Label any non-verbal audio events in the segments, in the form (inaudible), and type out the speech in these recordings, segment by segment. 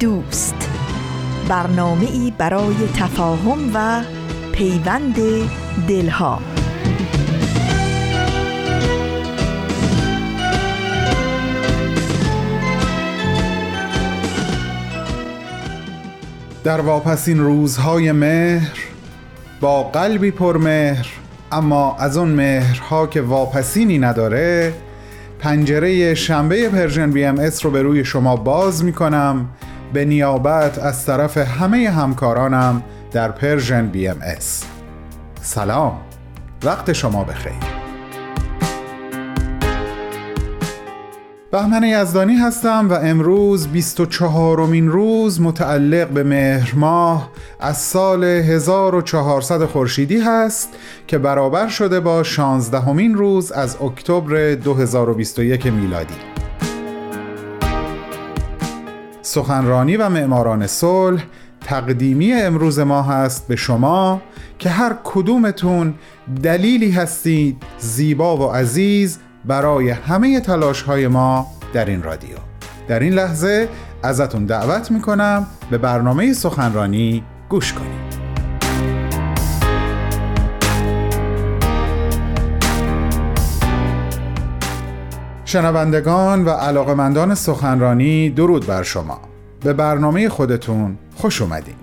دوست. برنامه ای برای تفاهم و پیوند دلها. در واپسین روزهای مهر با قلبی پر مهر اما از اون مهرها که واپسینی نداره پنجره شنبه Persian BMS رو به روی شما باز می کنم به نیابت از طرف همه همکارانم در Persian BMS. سلام. وقت شما بخیر. بهمن یزدانی هستم و امروز 24 امین روز متعلق به مهر ماه از سال 1400 خورشیدی هست که برابر شده با 16 امین روز از اکتبر 2021 میلادی. سخنرانی و معماران صلح تقدیمی امروز ما هست به شما که هر کدومتون دلیلی هستید زیبا و عزیز برای همه تلاش های ما در این رادیو. در این لحظه ازتون دعوت می‌کنم به برنامه سخنرانی گوش کنید. شنوندگان و علاقمندان سخنرانی درود بر شما. به برنامه خودتون خوش اومدین.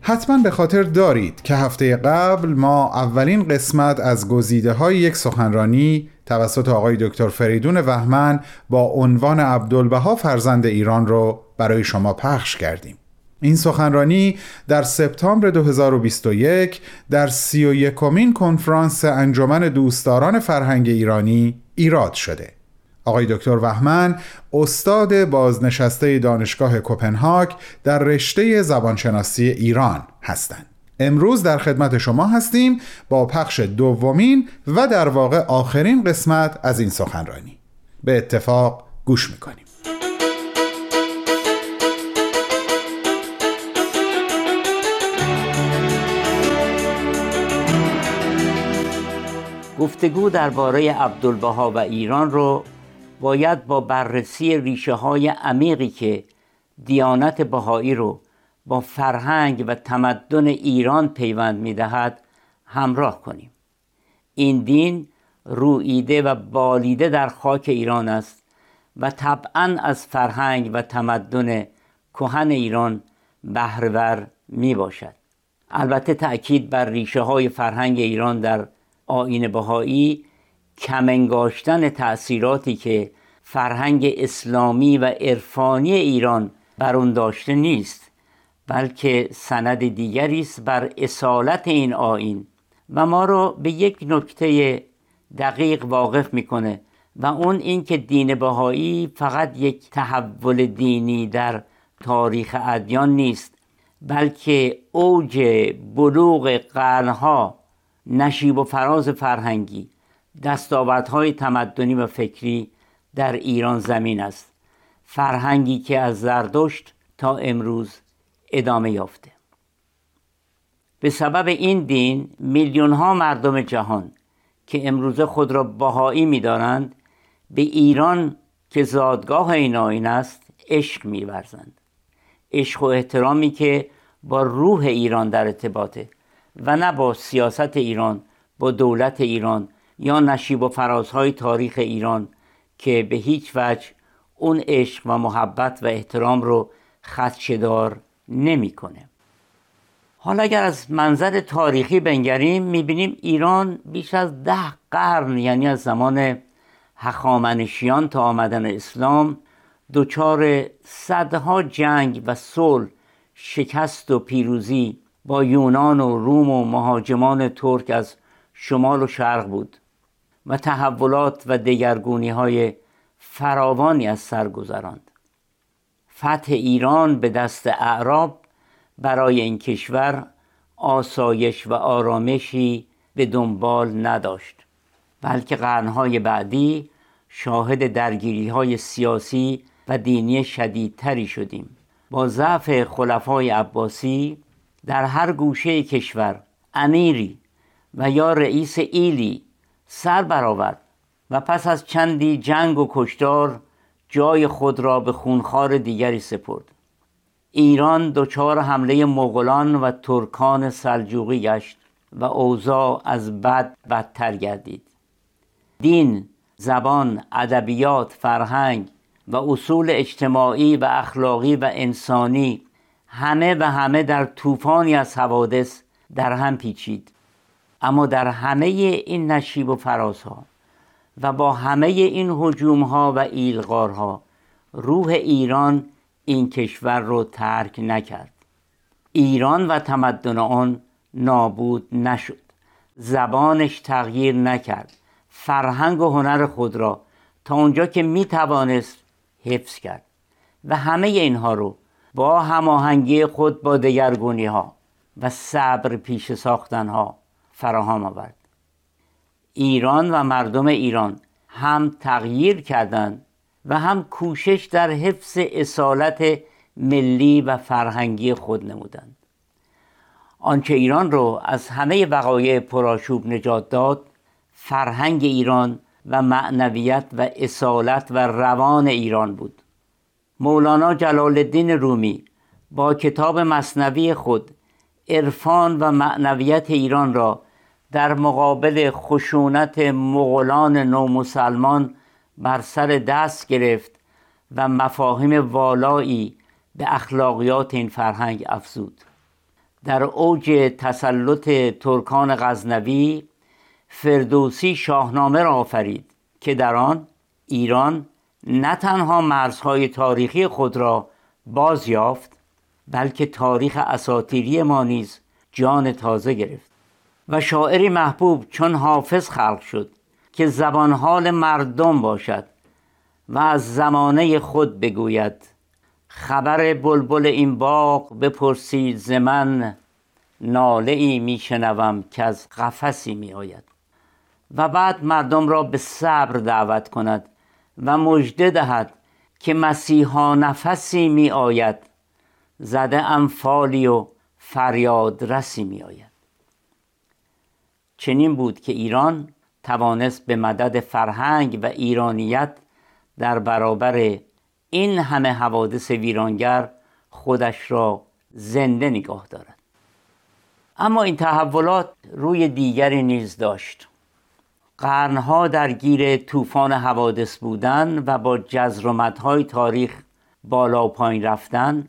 حتما به خاطر دارید که هفته قبل ما اولین قسمت از گزیده های یک سخنرانی توسط آقای دکتر فریدون وهمن با عنوان عبدالبها فرزند ایران رو برای شما پخش کردیم. این سخنرانی در سپتامبر 2021 در سی و یکمین کنفرانس انجمن دوستداران فرهنگ ایرانی ایراد شده. آقای دکتر وحمن استاد بازنشسته دانشگاه کوپنهاگ در رشته زبانشناسی ایران هستند. امروز در خدمت شما هستیم با پخش دومین و در واقع آخرین قسمت از این سخنرانی. به اتفاق گوش می‌کنیم. گفتگو درباره عبدالبها و ایران رو باید با بررسی ریشه های عمیقی که دیانت بهایی رو با فرهنگ و تمدن ایران پیوند می دهد همراه کنیم. این دین رویده و بالیده در خاک ایران است و طبعا از فرهنگ و تمدن کهن ایران بهرهور می باشد البته تأکید بر ریشه های فرهنگ ایران در آین بهایی کمنگاشتن تأثیراتی که فرهنگ اسلامی و عرفانی ایران بر اون داشته نیست بلکه سند دیگری است بر اصالت این آین و ما را به یک نکته دقیق واقف می‌کنه و اون اینکه دین بهایی فقط یک تحول دینی در تاریخ ادیان نیست بلکه اوج بلوغ قرنها نشیب و فراز فرهنگی دستاوردهای تمدنی و فکری در ایران زمین است. فرهنگی که از زردشت تا امروز ادامه یافته. به سبب این دین میلیون ها مردم جهان که امروزه خود را بهایی میدارند به ایران که زادگاه این آین است عشق میورزند. عشق و احترامی که با روح ایران در ارتباطه و نه با سیاست ایران با دولت ایران یا نشیب و فرازهای تاریخ ایران که به هیچ وجه اون عشق و محبت و احترام رو خدشدار نمی‌کنه. حالا اگر از منظر تاریخی بنگریم می‌بینیم ایران بیش از ده قرن یعنی از زمان هخامنشیان تا آمدن اسلام دچار صدها جنگ و صلح شکست و پیروزی با یونان و روم و مهاجمان ترک از شمال و شرق بود و تحولات و دگرگونی های فراوانی از سر گذراند. فتح ایران به دست اعراب برای این کشور آسایش و آرامشی به دنبال نداشت بلکه قرنهای بعدی شاهد درگیری های سیاسی و دینی شدیدتری شدیم. با ضعف خلفای عباسی در هر گوشه کشور امیری و یا رئیس ایلی سر برآورد و پس از چندی جنگ و کشتار جای خود را به خونخوار دیگری سپرد. ایران دچار حمله مغولان و ترکان سلجوقی گشت و اوضاع از بد بدتر گردید. دین زبان ادبیات فرهنگ و اصول اجتماعی و اخلاقی و انسانی همه و همه در طوفانی از حوادث در هم پیچید. اما در همه این نشیب و فرازها و با همه این حجوم ها و ایلغارها روح ایران این کشور رو ترک نکرد. ایران و تمدن آن نابود نشد. زبانش تغییر نکرد. فرهنگ و هنر خود را تا اونجا که می توانست حفظ کرد. و همه اینها رو با هماهنگی خود با دگرگونی ها و صبر پیش ساختن ها فراهم آورد. ایران و مردم ایران هم تغییر کردند و هم کوشش در حفظ اصالت ملی و فرهنگی خود نمودند. آنچه ایران رو از همه وقایع پرآشوب نجات داد فرهنگ ایران و معنویت و اصالت و روان ایران بود. مولانا جلال الدین رومی با کتاب مصنوی خود عرفان و معنویت ایران را در مقابل خشونت مغولان نومسلمان بر سر دست گرفت و مفاهیم والایی به اخلاقیات این فرهنگ افزود. در اوج تسلط ترکان غزنوی فردوسی شاهنامه را آفرید که در آن ایران نه تنها مرزهای تاریخی خود را باز یافت بلکه تاریخ اساتیری ما نیز جان تازه گرفت. و شاعری محبوب چون حافظ خلق شد که زبان حال مردم باشد و از زمانه خود بگوید. خبر بلبل این باغ بپرسید ز من ناله ای میشنوم که از قفسی می آید. و بعد مردم را به صبر دعوت کند و مژده دهد که مسیحا نفسی می آید زده انفالی و فریاد رسی می آید. چنین بود که ایران توانست به مدد فرهنگ و ایرانیت در برابر این همه حوادث ویرانگر خودش را زنده نگاه دارد. اما این تحولات روی دیگری نیز داشت. قرنها درگیر طوفان حوادث بودن و با جزرومتهای تاریخ بالا و پایین رفتن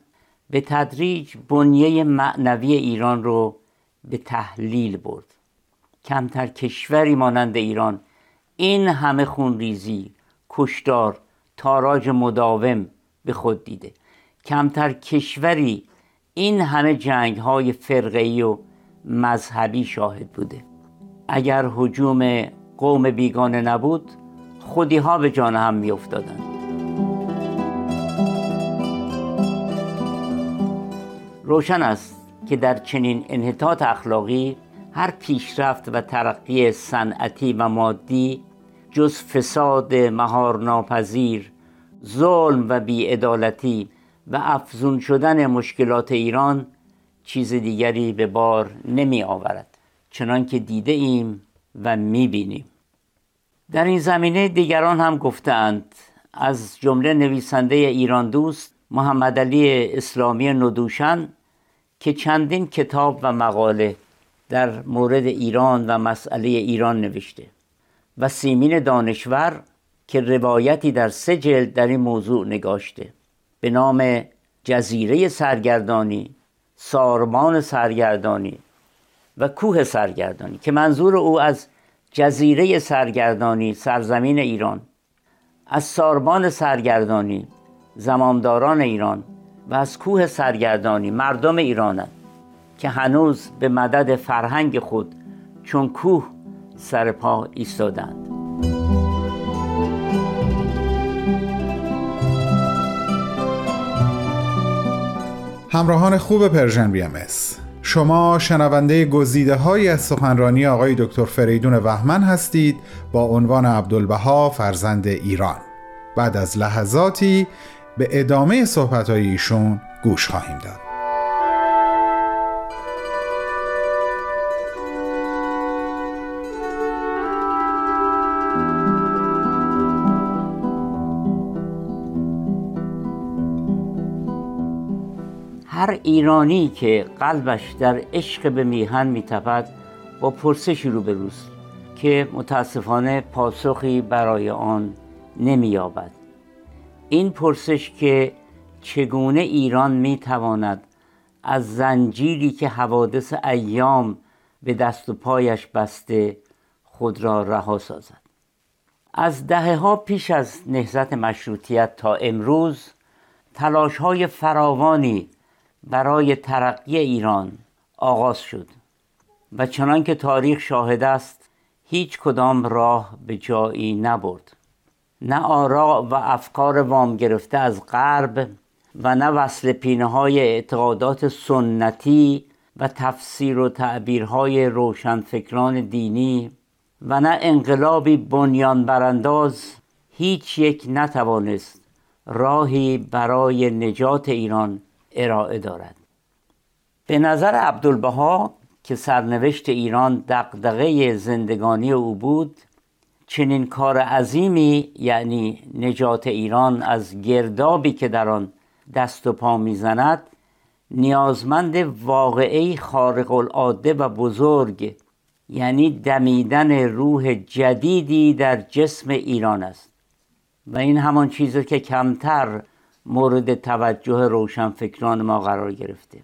به تدریج بنیه معنوی ایران رو به تحلیل برد. کمتر کشوری مانند ایران. این همه خونریزی کشتار تاراج مداوم به خود دیده. کمتر کشوری این همه جنگ های فرقه‌ای و مذهبی شاهد بوده. اگر حجوم قوم بیگانه نبود خودی ها به جان هم می افتادن. روشن است که در چنین انحطاط اخلاقی هر پیشرفت و ترقی صنعتی و مادی جز فساد مهار ناپذیر ظلم و بیعدالتی و افزون شدن مشکلات ایران چیز دیگری به بار نمی آورد چنان که دیده ایم و می بینیم در این زمینه دیگران هم گفتند از جمله نویسنده ایران دوست محمد علی اسلامی ندوشن که چندین کتاب و مقاله در مورد ایران و مسئله ایران نوشته و سیمین دانشور که روایتی در سه جلد در این موضوع نگاشته به نام جزیره سرگردانی سارمان سرگردانی و کوه سرگردانی که منظور او از جزیره سرگردانی سرزمین ایران از سارمان سرگردانی زمامداران ایران و از کوه سرگردانی مردم ایرانند. که هنوز به مدد فرهنگ خود چون کوه سر پا ایستادند. همراهان خوب Persian BMS شما شنونده گزیده های از سخنرانی آقای دکتر فریدون وهمن هستید با عنوان عبدالبها فرزند ایران. بعد از لحظاتی به ادامه صحبت ایشون گوش خواهیم داد. هر ایرانی که قلبش در عشق به میهن میتپد با پرسشی روبروست که متاسفانه پاسخی برای آن نمییابد. این پرسش که چگونه ایران می‌تواند از زنجیری که حوادث ایام به دست و پایش بسته خود را رها سازد. از دهه ها پیش از نهضت مشروطیت تا امروز تلاش های فراوانی برای ترقی ایران آغاز شد و چنان که تاریخ شاهد است هیچ کدام راه به جایی نبرد. نه آراء و افکار وام گرفته از غرب و نه وصل پینه های اعتقادات سنتی و تفسیر و تعبیرهای روشنفکران دینی و نه انقلابی بنیان برانداز هیچ یک نتوانست راهی برای نجات ایران ارائه دارد. به نظر عبدالبها که سرنوشت ایران دقدقه زندگانی او بود چنین کار عظیمی یعنی نجات ایران از گردابی که در آن دست و پا می‌زند نیازمند واقعی خارق العاده و بزرگ یعنی دمیدن روح جدیدی در جسم ایران است. و این همان چیزی که کمتر مورد توجه روشنفکران ما قرار گرفته.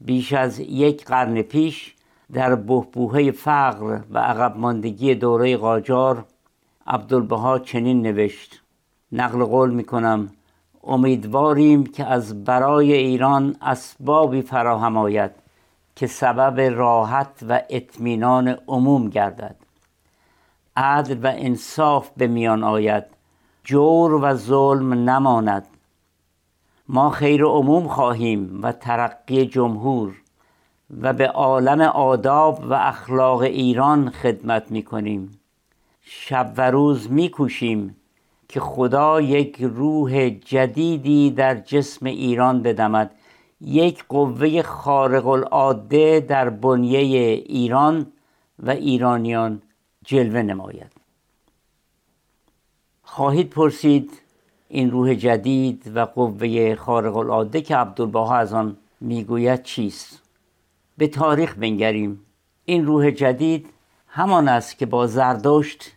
بیش از یک قرن پیش در بهبوهه فقر و عقب ماندگی دوره قاجار عبدالبها چنین نوشت نقل قول می‌کنم امیدواریم که از برای ایران اسبابی فراهم آید که سبب راحت و اطمینان عموم گردد. عدل و انصاف به میان آید جور و ظلم نماند. ما خیر عموم خواهیم و ترقی جمهور و به عالم آداب و اخلاق ایران خدمت می کنیم شب و روز می کوشیم که خدا یک روح جدیدی در جسم ایران بدمد. یک قوه خارق العاده در بنیه ایران و ایرانیان جلوه نماید. خواهید پرسید این روح جدید و قوه خارق العاده که عبدالبها از آن می‌گوید چیست؟ به تاریخ بنگریم. این روح جدید همان است که با زردشت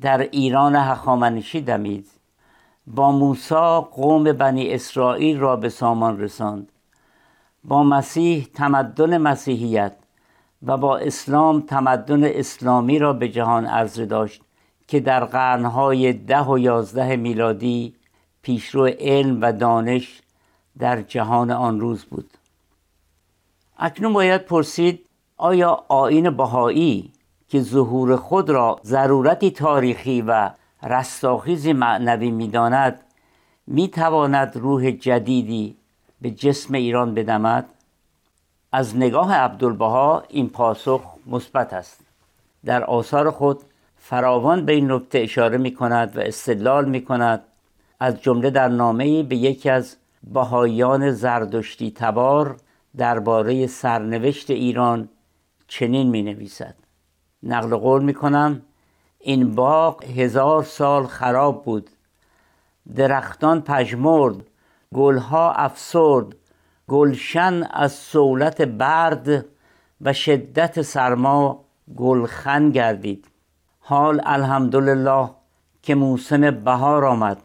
در ایران هخامنشی دمید. با موسی قوم بنی اسرائیل را به سامان رساند. با مسیح تمدن مسیحیت و با اسلام تمدن اسلامی را به جهان عرضه داشت. که در قرنهای ده و یازده میلادی پیشرو علم و دانش در جهان آن روز بود. اکنون باید پرسید آیا آین بهایی که ظهور خود را ضرورتی تاریخی و رستاخیزی معنوی می‌داند می‌تواند روح جدیدی به جسم ایران بدمد؟ از نگاه عبدالبها این پاسخ مثبت است. در آثار خود فراوان به این نکته اشاره می کند و استدلال می کند از جمله در نامه به یکی از بهاییان زردشتی تبار درباره سرنوشت ایران چنین می نویسد نقل قول می کنم این باغ هزار سال خراب بود. درختان پژمرد گلها افسرد گلشن از سولت برد و شدت سرما گلخن گردید. حال الحمدلله که موسم بهار آمد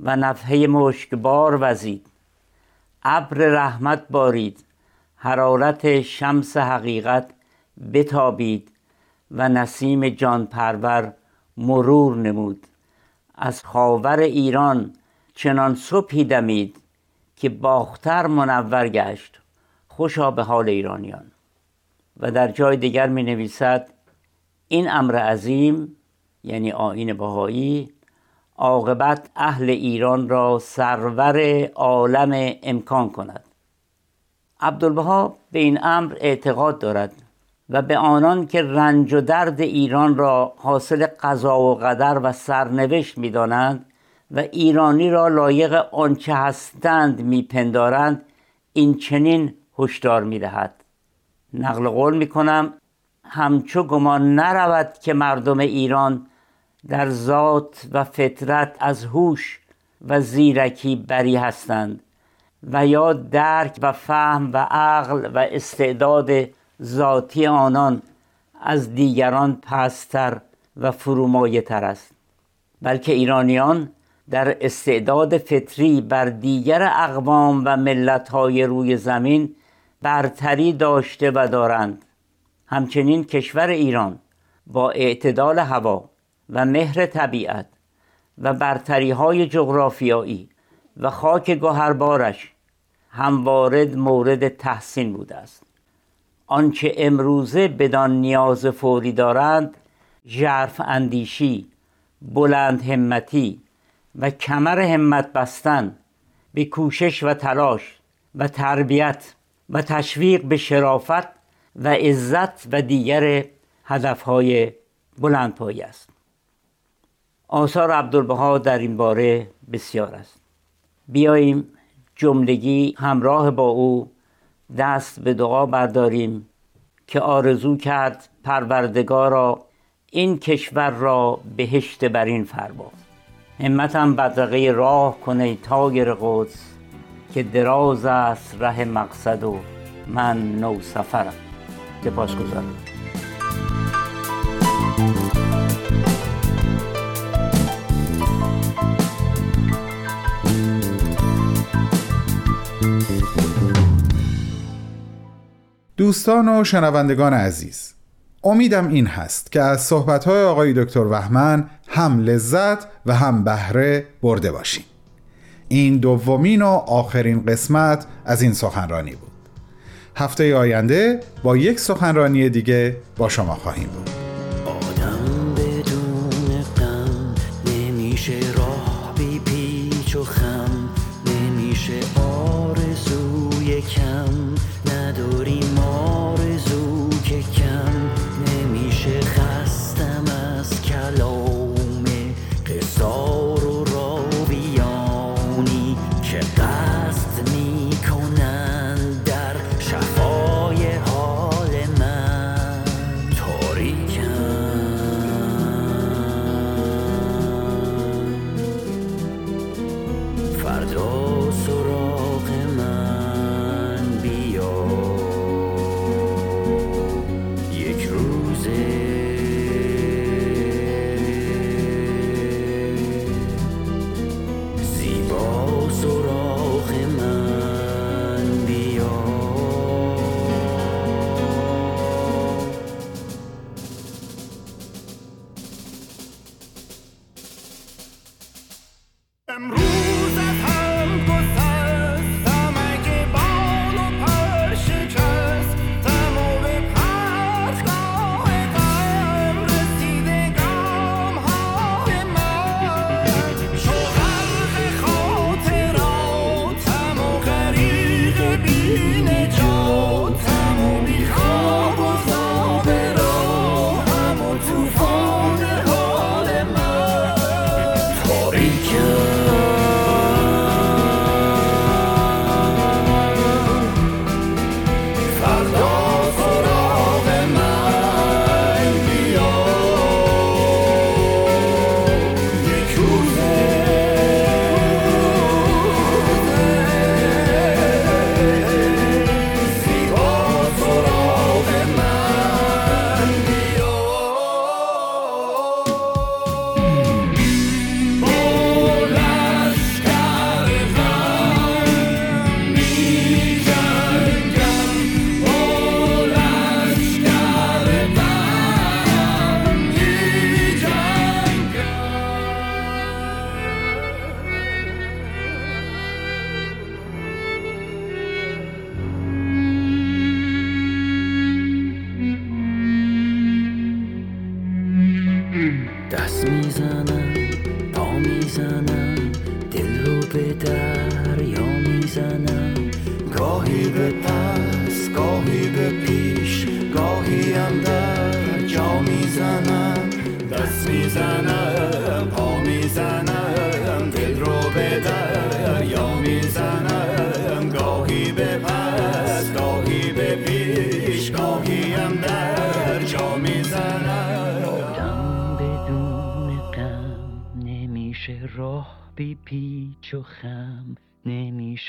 و نفحه مشکبار وزید. ابر رحمت بارید. حرارت شمس حقیقت بتابید و نسیم جان پرور مرور نمود. از خاور ایران چنان صبحی دمید که باختر منور گشت. خوشا به حال ایرانیان. و در جای دیگر می نویسد این امر عظیم یعنی آین بهایی عاقبت اهل ایران را سرور عالم امکان کند. عبدالبها به این امر اعتقاد دارد و به آنان که رنج و درد ایران را حاصل قضا و قدر و سرنوشت می‌دانند و ایرانی را لایق آنچه هستند میپندارند این چنین هشدار می‌دهد. نقل قول می‌کنم همچو گمان نرود که مردم ایران در ذات و فطرت از هوش و زیرکی بری هستند و یا درک و فهم و عقل و استعداد ذاتی آنان از دیگران پستر و فرومایه تر است. بلکه ایرانیان در استعداد فطری بر دیگر اقوام و ملتهای روی زمین برتری داشته و دارند. همچنین کشور ایران با اعتدال هوا و مهر طبیعت و برتری های جغرافیایی و خاک گوهربارش هموارد مورد تحسین بوده است. آنچه امروزه بدان نیاز فوری دارند ژرف اندیشی بلند همتی و کمر همت بستن به کوشش و تلاش و تربیت و تشویق به شرافت و عزت و دیگر هدفهای بلندپایه است. آثار عبدالبها در این باره بسیار است. بیاییم جملگی همراه با او دست به دعا برداریم که آرزو کرد پروردگارا این کشور را بهشت برین فرما. همتم بدرقه راه کنه تاگر قدس که دراز است ره مقصد و من نو سفرم سپاس گذارم. دوستان و شنوندگان عزیز امیدم این هست که از صحبتهای آقای دکتر وحمن هم لذت و هم بهره برده باشیم. این دومین و آخرین قسمت از این سخنرانی بود. هفته آینده با یک سخنرانی دیگه با شما خواهیم بود.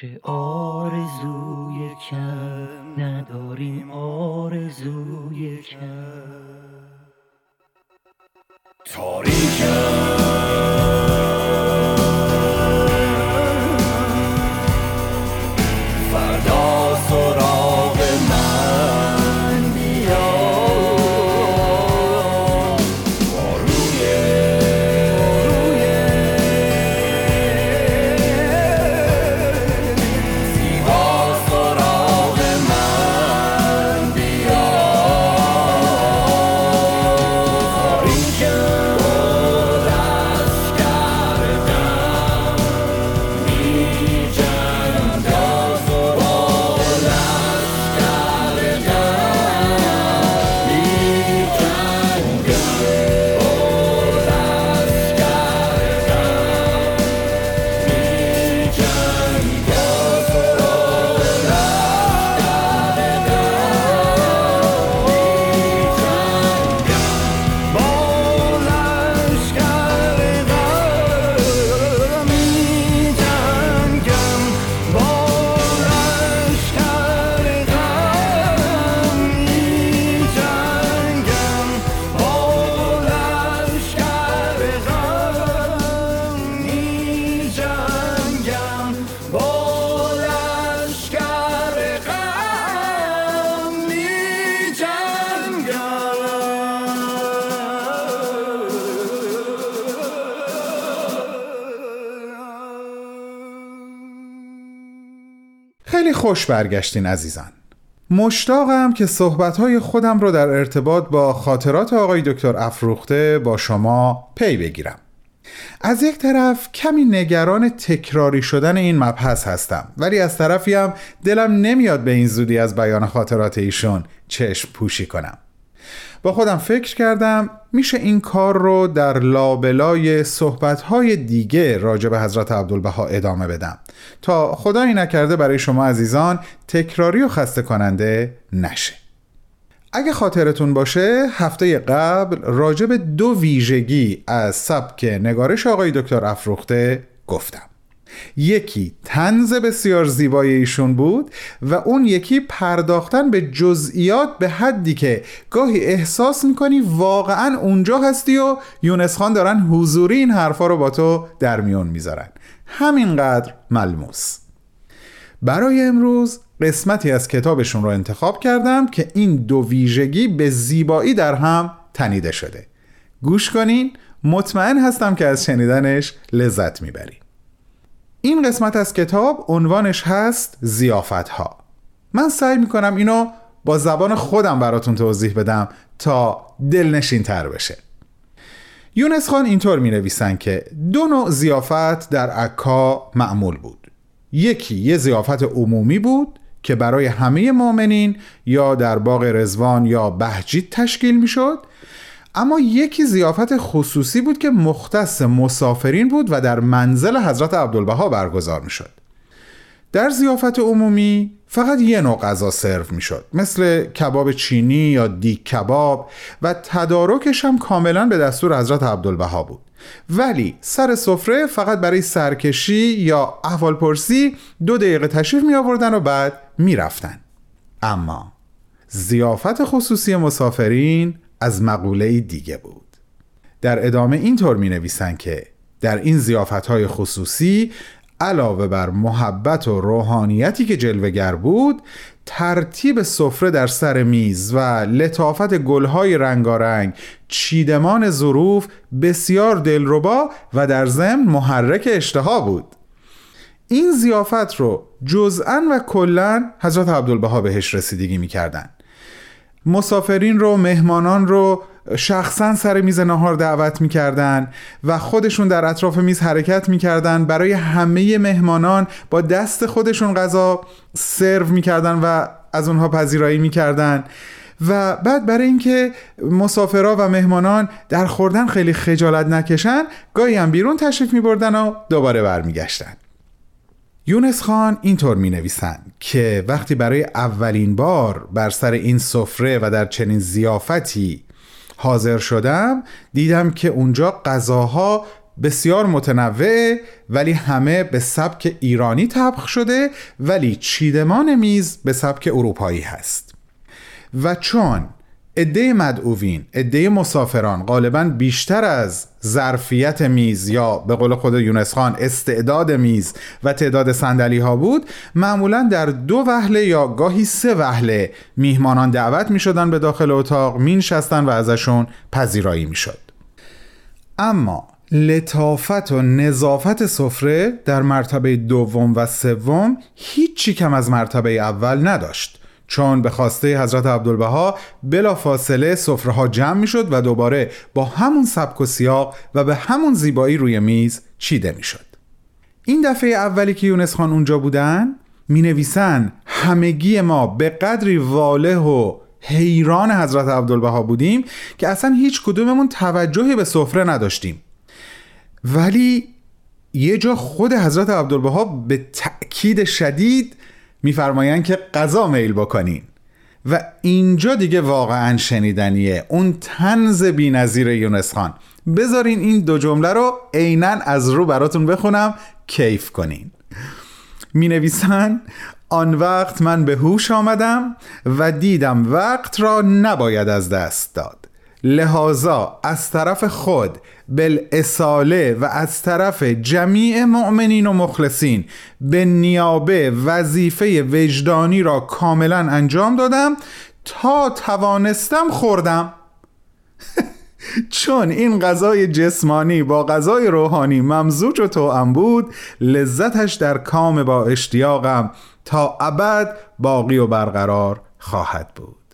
نمیشه آرزوی کم نداریم آرزوی کم. خوش برگشتین عزیزان. مشتاقم که صحبتهای خودم رو در ارتباط با خاطرات آقای دکتر افروخته با شما پی بگیرم. از یک طرف کمی نگران تکراری شدن این مبحث هستم ولی از طرفی هم دلم نمیاد به این زودی از بیان خاطرات ایشون چشم پوشی کنم. با خودم فکر کردم میشه این کار رو در لابلای صحبتهای دیگه راجع به حضرت عبدالبها ادامه بدم. تا خدایی نکرده برای شما عزیزان تکراری و خسته کننده نشه. اگه خاطرتون باشه هفته قبل راجع به دو ویژگی از سبک نگارش آقای دکتر افروخته گفتم. یکی تنز بسیار زیبای ایشون بود و اون یکی پرداختن به جزئیات به حدی که گاهی احساس می‌کنی واقعا اونجا هستی و یونس خان دارن حضوری این حرفا رو با تو در میون می‌ذارن. همینقدر ملموس. برای امروز قسمتی از کتابشون رو انتخاب کردم که این دو ویژگی به زیبایی در هم تنیده شده. گوش کنین مطمئن هستم که از شنیدنش لذت می‌برین. این قسمت از کتاب عنوانش هست زیافت ها من سعی می‌کنم اینو با زبان خودم براتون توضیح بدم تا دلنشین تر بشه. یونس خان اینطور می نویسن که دو نوع زیافت در عکا معمول بود. یکی یه زیافت عمومی بود که برای همه مؤمنین یا در باغ رزوان یا بهجید تشکیل می شد اما یکی زیافت خصوصی بود که مختص مسافرین بود و در منزل حضرت عبدالبها برگزار می شد در زیافت عمومی فقط یه نوع غذا سرو می شد مثل کباب چینی یا دیک کباب و تدارکش هم کاملا به دستور حضرت عبدالبها بود ولی سر سفره فقط برای سرکشی یا احوالپرسی دو دقیقه تشریف می آوردن و بعد می رفتن. اما زیافت خصوصی مسافرین از مقوله دیگه بود. در ادامه اینطور می نویسن که در این زیافت های خصوصی علاوه بر محبت و روحانیتی که جلوگر بود ترتیب سفره در سر میز و لطافت گلهای رنگارنگ چیدمان ظروف بسیار دلربا و در ضمن محرک اشتها بود. این زیافت رو جزءا و کلا حضرت عبدالبها بهش رسیدگی می‌کردن مسافرین رو مهمانان رو شخصا سر میز نهار دعوت می‌کردن و خودشون در اطراف میز حرکت می‌کردن. برای همه مهمانان با دست خودشون غذا سرو می‌کردن و از اونها پذیرایی می‌کردن. و بعد برای اینکه مسافرها و مهمانان در خوردن خیلی خجالت نکشن گاهی هم بیرون تشریف میبردن و دوباره برمیگشتن. یونس خان اینطور می نویسن که وقتی برای اولین بار بر سر این سفره و در چنین زیافتی حاضر شدم دیدم که اونجا غذاها بسیار متنوع ولی همه به سبک ایرانی طبخ شده ولی چیدمان میز به سبک اروپایی هست. و چون عده مدعوین عده مسافران غالبا بیشتر از ظرفیت میز یا به قول خود یونس خان استعداد میز و تعداد صندلی ها بود معمولا در دو وهله یا گاهی سه وهله میهمانان دعوت می شدن به داخل اتاق می نشستن و ازشون پذیرایی می شد اما لطافت و نظافت سفره در مرتبه دوم و سوم هیچی کم از مرتبه اول نداشت. چون به خواسته حضرت عبدالبها بلا فاصله سفره ها جمع می شد و دوباره با همون سبک و سیاق و به همون زیبایی روی میز چیده می شد این دفعه اولی که یونس خان اونجا بودن می نویسن همگی ما به قدری واله و حیران حضرت عبدالبها بودیم که اصلا هیچ کدوممون توجهی به سفره نداشتیم. ولی یه جا خود حضرت عبدالبها به تأکید شدید میفرمایند که غذا میل بکنین. و اینجا دیگه واقعا شنیدنیه. اون تنز بی‌نظیر یونس خان. بذارین این دو جمله رو عینا از رو براتون بخونم. کیف کنین. می نویسن آن وقت من به هوش آمدم و دیدم وقت را نباید از دست داد. لحاظا از طرف خود بالاصاله و از طرف جمیع مؤمنین و مخلصین به نیابه وظیفه وجدانی را کاملا انجام دادم تا توانستم خوردم. (laughs) چون این غذای جسمانی با غذای روحانی ممزوج و توأم بود لذتش در کام با اشتیاقم تا ابد باقی و برقرار خواهد بود.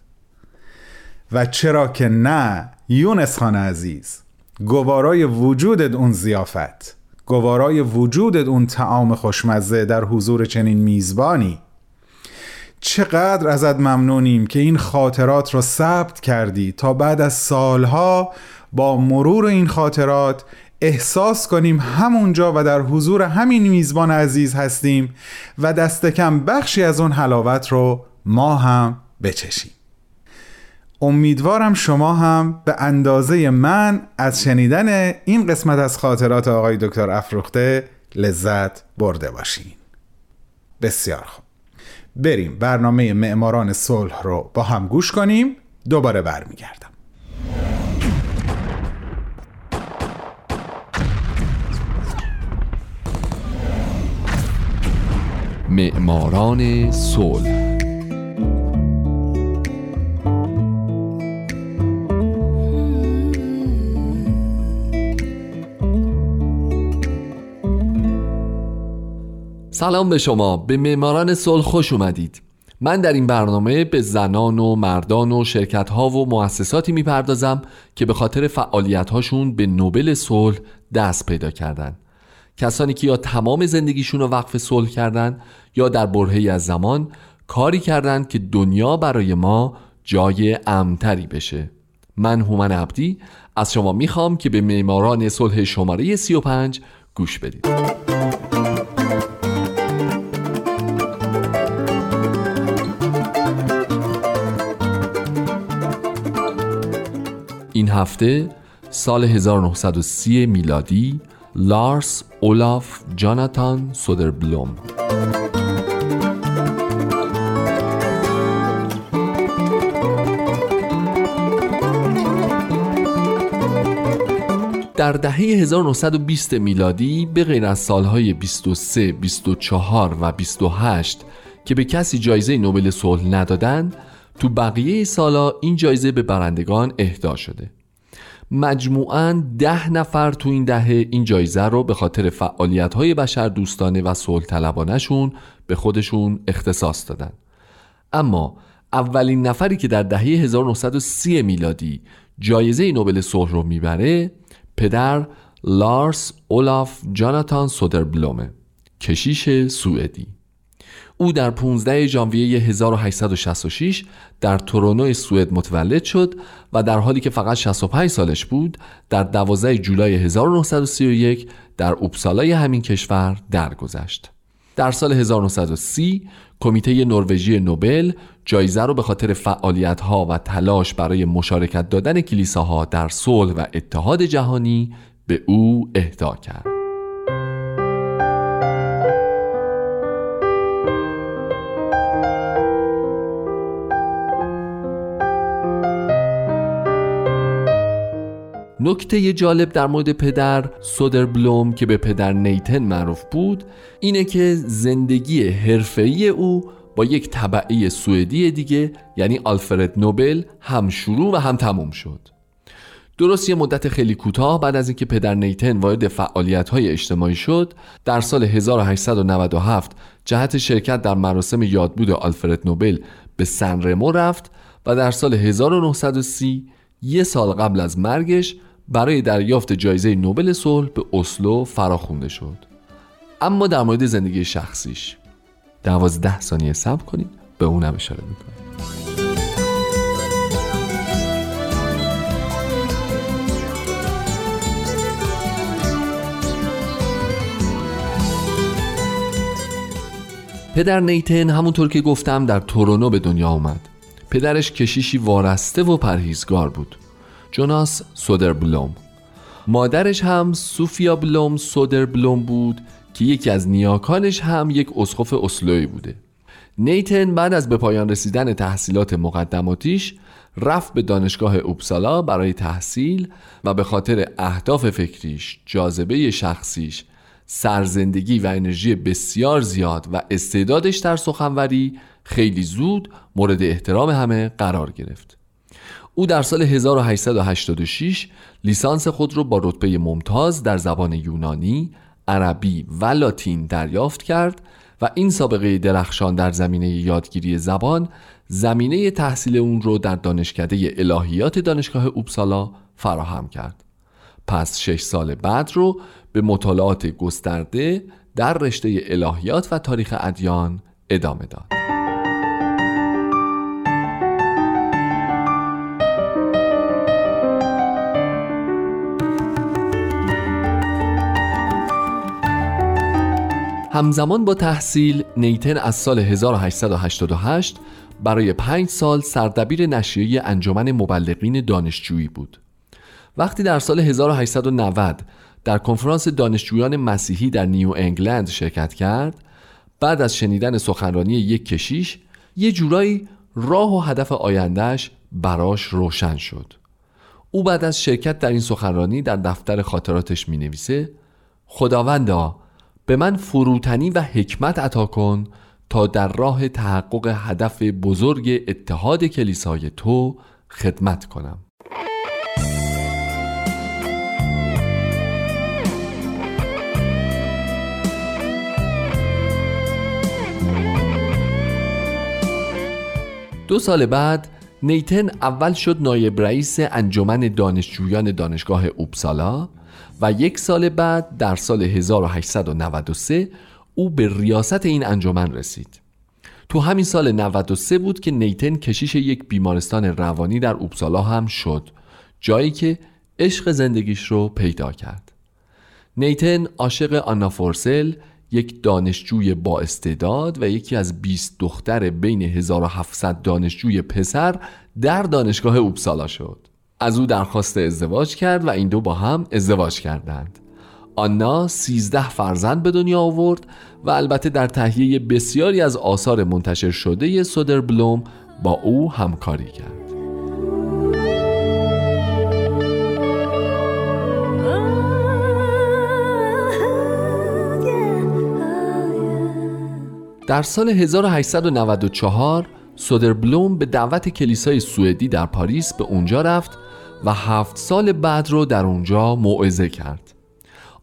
و چرا که نه یونس خان عزیز. گوارای وجودت اون زیافت گوارای وجودت اون تعام خوشمزه در حضور چنین میزبانی. چقدر ازت ممنونیم که این خاطرات رو ثبت کردی تا بعد از سالها با مرور این خاطرات احساس کنیم همونجا و در حضور همین میزبان عزیز هستیم و دست کم بخشی از اون حلاوت رو ما هم بچشیم. امیدوارم شما هم به اندازه من از شنیدن این قسمت از خاطرات آقای دکتر افروخته لذت برده باشین. بسیار خوب. بریم برنامه معماران صلح رو با هم گوش کنیم. دوباره برمیگردم. معماران صلح سلام به شما به معماران صلح خوش اومدید. من در این برنامه به زنان و مردان و شرکت ها و مؤسساتی می‌پردازم که به خاطر فعالیت هاشون به نوبل صلح دست پیدا کردن. کسانی که یا تمام زندگیشون رو وقف صلح کردن یا در برهی از زمان کاری کردند که دنیا برای ما جای امتری بشه. من هومن عبدی از شما می‌خوام که به معماران صلح شماره 35 گوش بدید. هفته سال 1930 میلادی لارس اولاف جاناتان سودربلوم. در دهه 1920 میلادی به غیر از سالهای 23, 24 و 28 که به کسی جایزه نوبل صلح ندادند تو بقیه سالا این جایزه به برندگان اهدا شده. مجموعاً ده نفر تو این دهه این جایزه رو به خاطر فعالیت های بشر دوستانه و صلح طلبانشون به خودشون اختصاص دادن. اما اولین نفری که در دهه 1930 میلادی جایزه نوبل صلح رو می‌بره پدر لارس اولاف جاناتان سودربلومه کشیش سوئدی. او در 15 ژانویه 1866 در تورونو سوئد متولد شد و در حالی که فقط 65 سالش بود در 12 جولای 1931 در اوپسالای همین کشور درگذشت. در سال 1930 کمیته نروژی نوبل جایزه رو به خاطر فعالیت‌ها و تلاش برای مشارکت دادن کلیساها در صلح و اتحاد جهانی به او اهدا کرد نکته جالب در مورد پدر سودر بلوم که به پدر نیتن معروف بود اینه که زندگی حرفه‌ای او با یک طبعه سوئدی دیگه یعنی آلفرد نوبل هم شروع و هم تموم شد. درست یه مدت خیلی کوتاه بعد از اینکه پدر نیتن وارد فعالیت های اجتماعی شد در سال 1897 جهت شرکت در مراسم یادبود آلفرد نوبل به سن رمو رفت و در سال 1930 یه سال قبل از مرگش برای دریافت جایزه نوبل صلح به اسلو فراخونده شد. اما در مورد زندگی شخصیش دوازده ثانیه صبر کنید به اونم اشاره می‌کنم. پدر نیتن همونطور که گفتم در تورونو به دنیا اومد. پدرش کشیشی وارسته و پرهیزگار بود. جوناس سودر بلوم مادرش هم سوفیا بلوم سودر بلوم بود که یکی از نیاکانش هم یک اسقف اسلوی بوده نیتن بعد از به پایان رسیدن تحصیلات مقدماتیش رفت به دانشگاه اوپسالا برای تحصیل و به خاطر اهداف فکریش، جاذبه شخصیش، سرزندگی و انرژی بسیار زیاد و استعدادش در سخنوری خیلی زود مورد احترام همه قرار گرفت. او در سال 1886 لیسانس خود را با رتبه ممتاز در زبان یونانی، عربی و لاتین دریافت کرد و این سابقه درخشان در زمینه یادگیری زبان زمینه تحصیل اون رو در دانشکده الهیات دانشگاه اوبسالا فراهم کرد. پس شش سال بعد رو به مطالعات گسترده در رشته الهیات و تاریخ ادیان ادامه داد. همزمان با تحصیل نیتن از سال 1888 برای پنج سال سردبیر نشریه انجمن مبلغین دانشجویی بود. وقتی در سال 1890 در کنفرانس دانشجویان مسیحی در نیو انگلند شرکت کرد بعد از شنیدن سخنرانی یک کشیش یه جورایی راه و هدف آیندهش براش روشن شد. او بعد از شرکت در این سخنرانی در دفتر خاطراتش می نویسه خداوندا به من فروتنی و حکمت عطا کن تا در راه تحقق هدف بزرگ اتحاد کلیسای تو خدمت کنم. دو سال بعد نیتن اول شد نایب رئیس انجمن دانشجویان دانشگاه اوبسالا و یک سال بعد در سال 1893 او به ریاست این انجمن رسید. تو همین سال 93 بود که نیتن کشیش یک بیمارستان روانی در اوبسالا هم شد جایی که عشق زندگیش رو پیدا کرد. نیتن عاشق آنا فورسل یک دانشجوی با استعداد و یکی از 20 دختر بین 1700 دانشجوی پسر در دانشگاه اوبسالا شد. از او درخواست ازدواج کرد و این دو با هم ازدواج کردند. آنا 13 فرزند به دنیا آورد و البته در تهیه بسیاری از آثار منتشر شده سودر بلوم با او همکاری کرد. در سال 1894 سودربلوم به دعوت کلیسای سوئدی در پاریس به اونجا رفت و هفت سال بعد رو در اونجا موعظه کرد.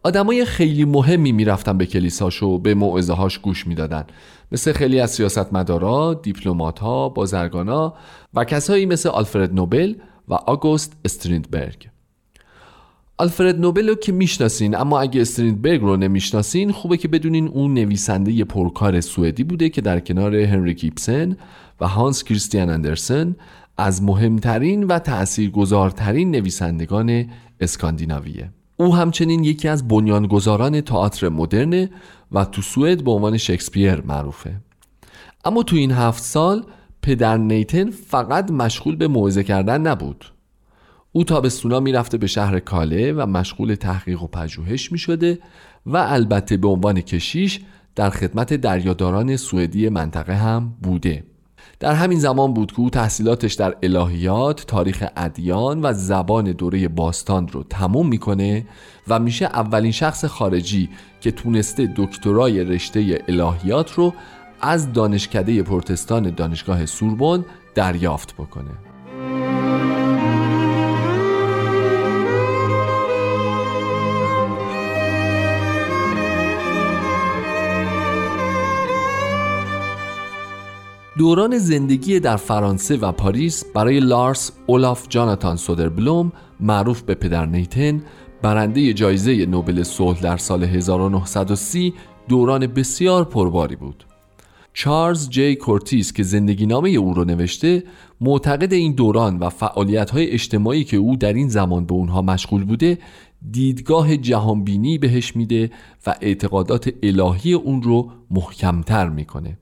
آدمای خیلی مهمی می‌رفتن به کلیساش و به موعظه هاش گوش می‌دادن. مثل خیلی از سیاستمدارا، دیپلمات‌ها، بازرگانا و کسایی مثل آلفرد نوبل و آگوست استریندبرگ. آلفرد نوبل رو که می‌شناسین اما اگه استریندبرگ رو نمی‌شناسین خوبه که بدونین اون نویسنده پرکار سوئدی بوده که در کنار هنری کیپسن و هانس کریستیان اندرسن از مهمترین و تأثیرگذارترین نویسندگان اسکاندیناویه. او همچنین یکی از بنیانگذاران تئاتر مدرن و تو سوئد به عنوان شکسپیر معروفه. اما تو این هفت سال پدر نیتن فقط مشغول به موعظه کردن نبود. او تابستونا می‌رفته به شهر کاله و مشغول تحقیق و پژوهش می شده و البته به عنوان کشیش در خدمت دریاداران سوئدی منطقه هم بوده. در همین زمان بود که او تحصیلاتش در الهیات، تاریخ ادیان و زبان دوره باستان رو تموم می‌کنه و میشه اولین شخص خارجی که تونسته دکترای رشته الهیات رو از دانشکده پروتستان دانشگاه سوربن دریافت بکنه. دوران زندگی در فرانسه و پاریس برای لارس اولاف جاناتان سودربلوم معروف به پدر نیتن برنده جایزه نوبل صلح در سال 1930 دوران بسیار پرباری بود. چارلز جی کورتیس که زندگی نامه او رو نوشته معتقده این دوران و فعالیت های اجتماعی که او در این زمان به اونها مشغول بوده دیدگاه جهانبینی بهش میده و اعتقادات الهی اون رو محکمتر می‌کنه.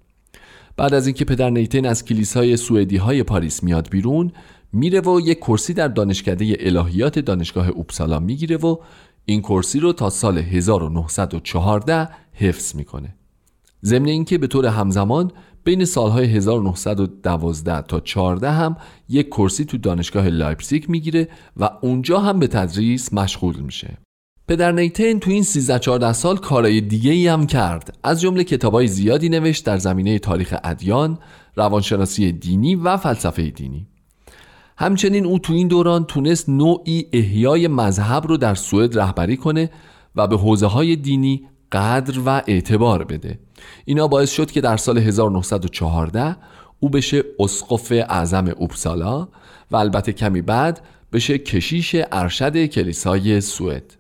بعد از اینکه پدر نیتن از کلیسای سوئدی های پاریس میاد بیرون میره و یک کرسی در دانشکده الهیات دانشگاه اوپسالا می‌گیره و این کرسی رو تا سال 1914 حفظ می‌کنه. ضمن اینکه به طور همزمان بین سالهای 1912 تا 14 هم یک کرسی تو دانشگاه لایپزیگ می‌گیره و اونجا هم به تدریس مشغول میشه. پدر نیتن تو این 13 14 سال کارهای دیگه ای هم کرد. از جمله کتابای زیادی نوشت در زمینه تاریخ ادیان، روانشناسی دینی و فلسفه دینی. همچنین او تو این دوران تونست نوعی احیای مذهب رو در سوئد رهبری کنه و به حوزه های دینی قدر و اعتبار بده. اینا باعث شد که در سال 1914 او بشه اسقف اعظم اوپسالا و البته کمی بعد بشه کشیش ارشد کلیسای سوئد.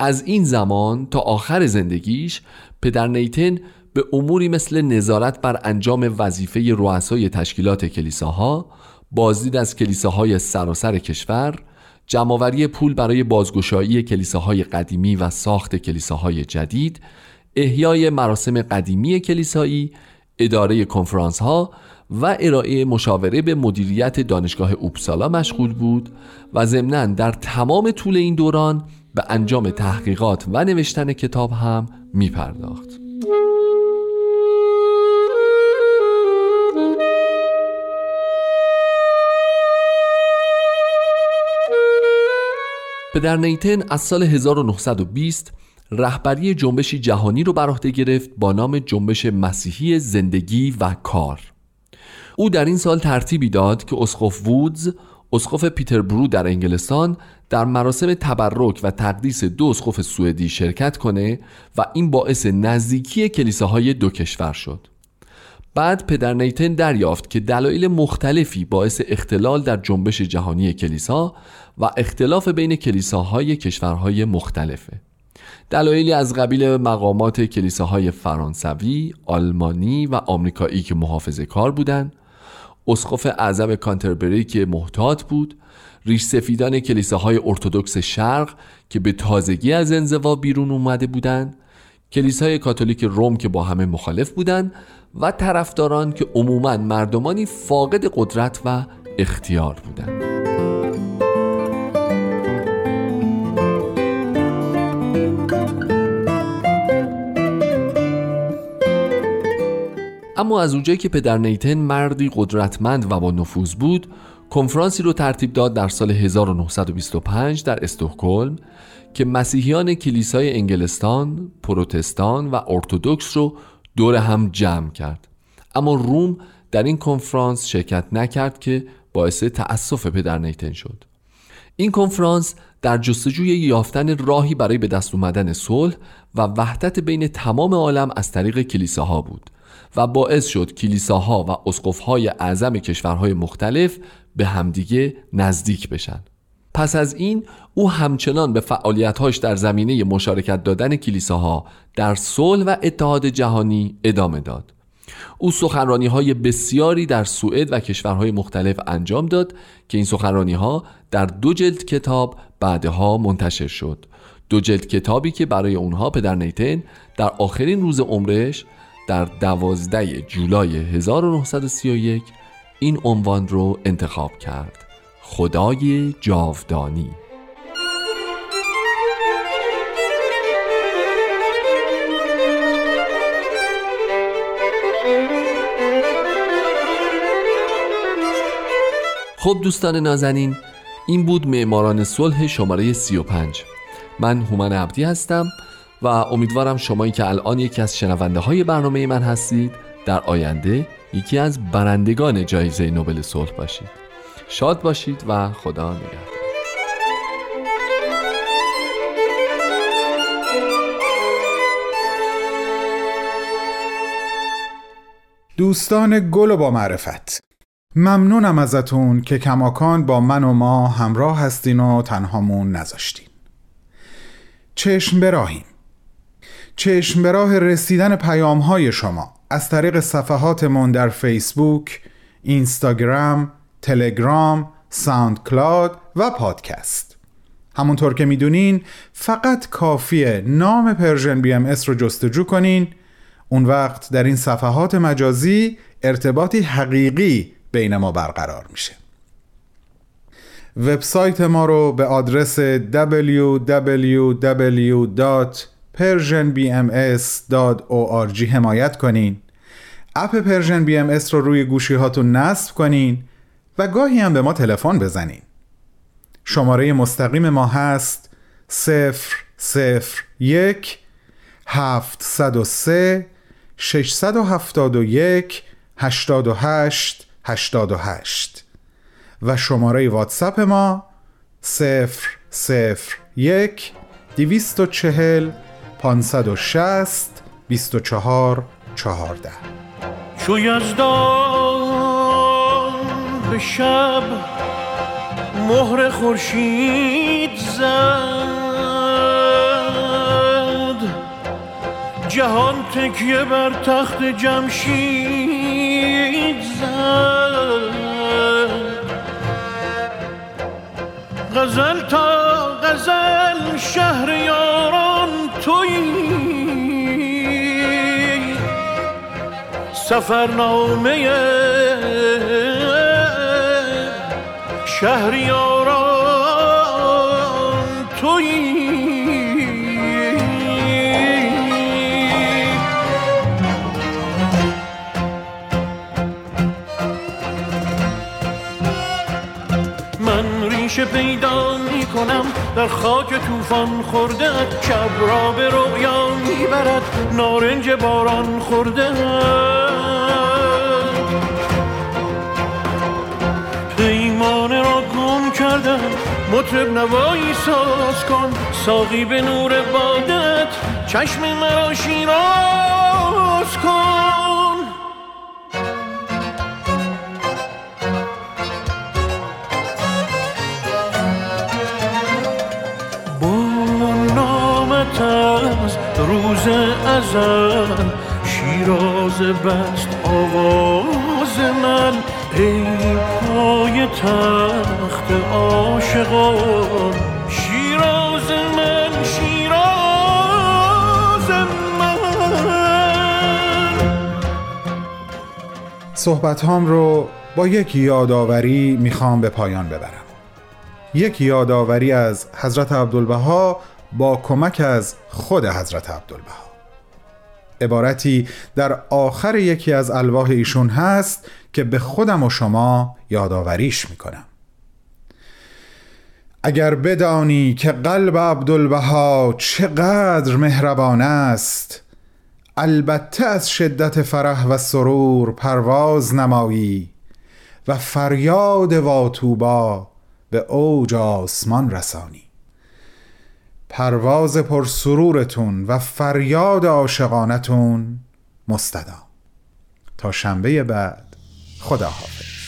از این زمان تا آخر زندگیش پدر نیتن به اموری مثل نظارت بر انجام وظیفه رؤسای تشکیلات کلیساها بازدید از کلیساهای سراسر کشور جمعآوری پول برای بازگشایی کلیساهای قدیمی و ساخت کلیساهای جدید احیای مراسم قدیمی کلیسایی اداره کنفرانس ها و ارائه مشاوره به مدیریت دانشگاه اوپسالا مشغول بود و ضمنا در تمام طول این دوران به انجام تحقیقات و نوشتن کتاب هم می پرداخت. پدر نیتن از سال 1920 رهبری جنبشی جهانی رو بر عهده گرفت با نام جنبش مسیحی زندگی و کار او در این سال ترتیبی داد که اسقف وودز اسقف پیتربرو در انگلستان در مراسم تبرک و تقدیس دو اسقف سوئدی شرکت کنه و این باعث نزدیکی کلیساهای دو کشور شد. بعد پدر نیتن دریافت که دلایل مختلفی باعث اختلال در جنبش جهانی کلیسا و اختلاف بین کلیساهای کشورهای مختلفه. دلایلی از قبیل مقامات کلیساهای فرانسوی، آلمانی و آمریکایی که محافظه کار بودند اسقف اعظم کانتربری که محتاط بود ریش سفیدان کلیساهای ارتودکس شرق که به تازگی از انزوا بیرون اومده بودند کلیسای کاتولیک روم که با همه مخالف بودند و طرفداران که عموما مردمانی فاقد قدرت و اختیار بودند. اما از اونجایی که پدر نیتن مردی قدرتمند و با نفوذ بود کنفرانسی رو ترتیب داد در سال 1925 در استکهلم که مسیحیان کلیسای انگلستان، پروتستان و ارتودکس رو دور هم جمع کرد. اما روم در این کنفرانس شرکت نکرد که باعث تأسف پدر نیتن شد. این کنفرانس در جستجوی یافتن راهی برای به دست اومدن صلح و وحدت بین تمام عالم از طریق کلیساها بود. و باعث شد کلیساها و اسقفهای اعظم کشورهای مختلف به همدیگه نزدیک بشن. پس از این او همچنان به فعالیتهاش در زمینه مشارکت دادن کلیساها در صلح و اتحاد جهانی ادامه داد. او سخنرانی های بسیاری در سوئد و کشورهای مختلف انجام داد که این سخنرانی ها در دو جلد کتاب بعدها منتشر شد. دو جلد کتابی که برای اونها پدر نیتن در آخرین روز عمرش در دوازده جولای 1931 این عنوان رو انتخاب کرد. خدای جاودانی. خب دوستان نازنین این بود معماران صلح شماره 35 من هومن عبدی هستم. و امیدوارم شمایی که الان یکی از شنونده های برنامه من هستید در آینده یکی از برندگان جایزه نوبل صلح باشید. شاد باشید و خدا نگهدار. دوستان گل و با معرفت. ممنونم ازتون که کماکان با من و ما همراه هستین و تنهامون نذاشتین. چشم براهیم چشم به راه رسیدن پیام های شما. از طریق صفحاتمون در فیسبوک، اینستاگرام، تلگرام، SoundCloud و پادکست. همونطور که می‌دونین فقط کافیه نام Persian BMS رو جستجو کنین. اون وقت در این صفحات مجازی ارتباطی حقیقی بین ما برقرار میشه. وبسایت ما رو به آدرس www.persianbms.org حمایت کنین. app Persian BMS رو روی گوشی هاتون نصب کنین و گاهی هم به ما تلفن بزنین. شماره مستقیم ما هست 001 703 671 88 88 و شماره واتساپ ما 001 240 560 24 14 چو یزدان به شب مهر خورشید زد جهان تکیه بر تخت جمشید زد. غزل تا غزل شهر سفرنامه شهریاران تویی. من ریشه پیدا می کنم در خاک طوفان خورده شب را به رویا می‌برد نارنج باران خورده. مطرب نوایی ساز کن ساقی به نور بادت چشم مرا شیراز کن. با نامت از روز ازل شیراز بست آواز من. ای پای تخت عاشقان شیراز من شیراز من. صحبت هام رو با یک یادآوری می‌خوام به پایان ببرم. یک یادآوری از حضرت عبدالبها با کمک از خود حضرت عبدالبها. عبارتی در آخر یکی از الواح ایشون هست که به خودم و شما یادآوریش می‌کنم. اگر بدانی که قلب عبدالبها چقدر مهربان است البته از شدت فرح و سرور پرواز نمایی و فریاد واتوبا به اوج آسمان رسانی. پرواز پرسرورتون و فریاد عاشقانتون مستدام. تا شنبه بعد خداحافظ.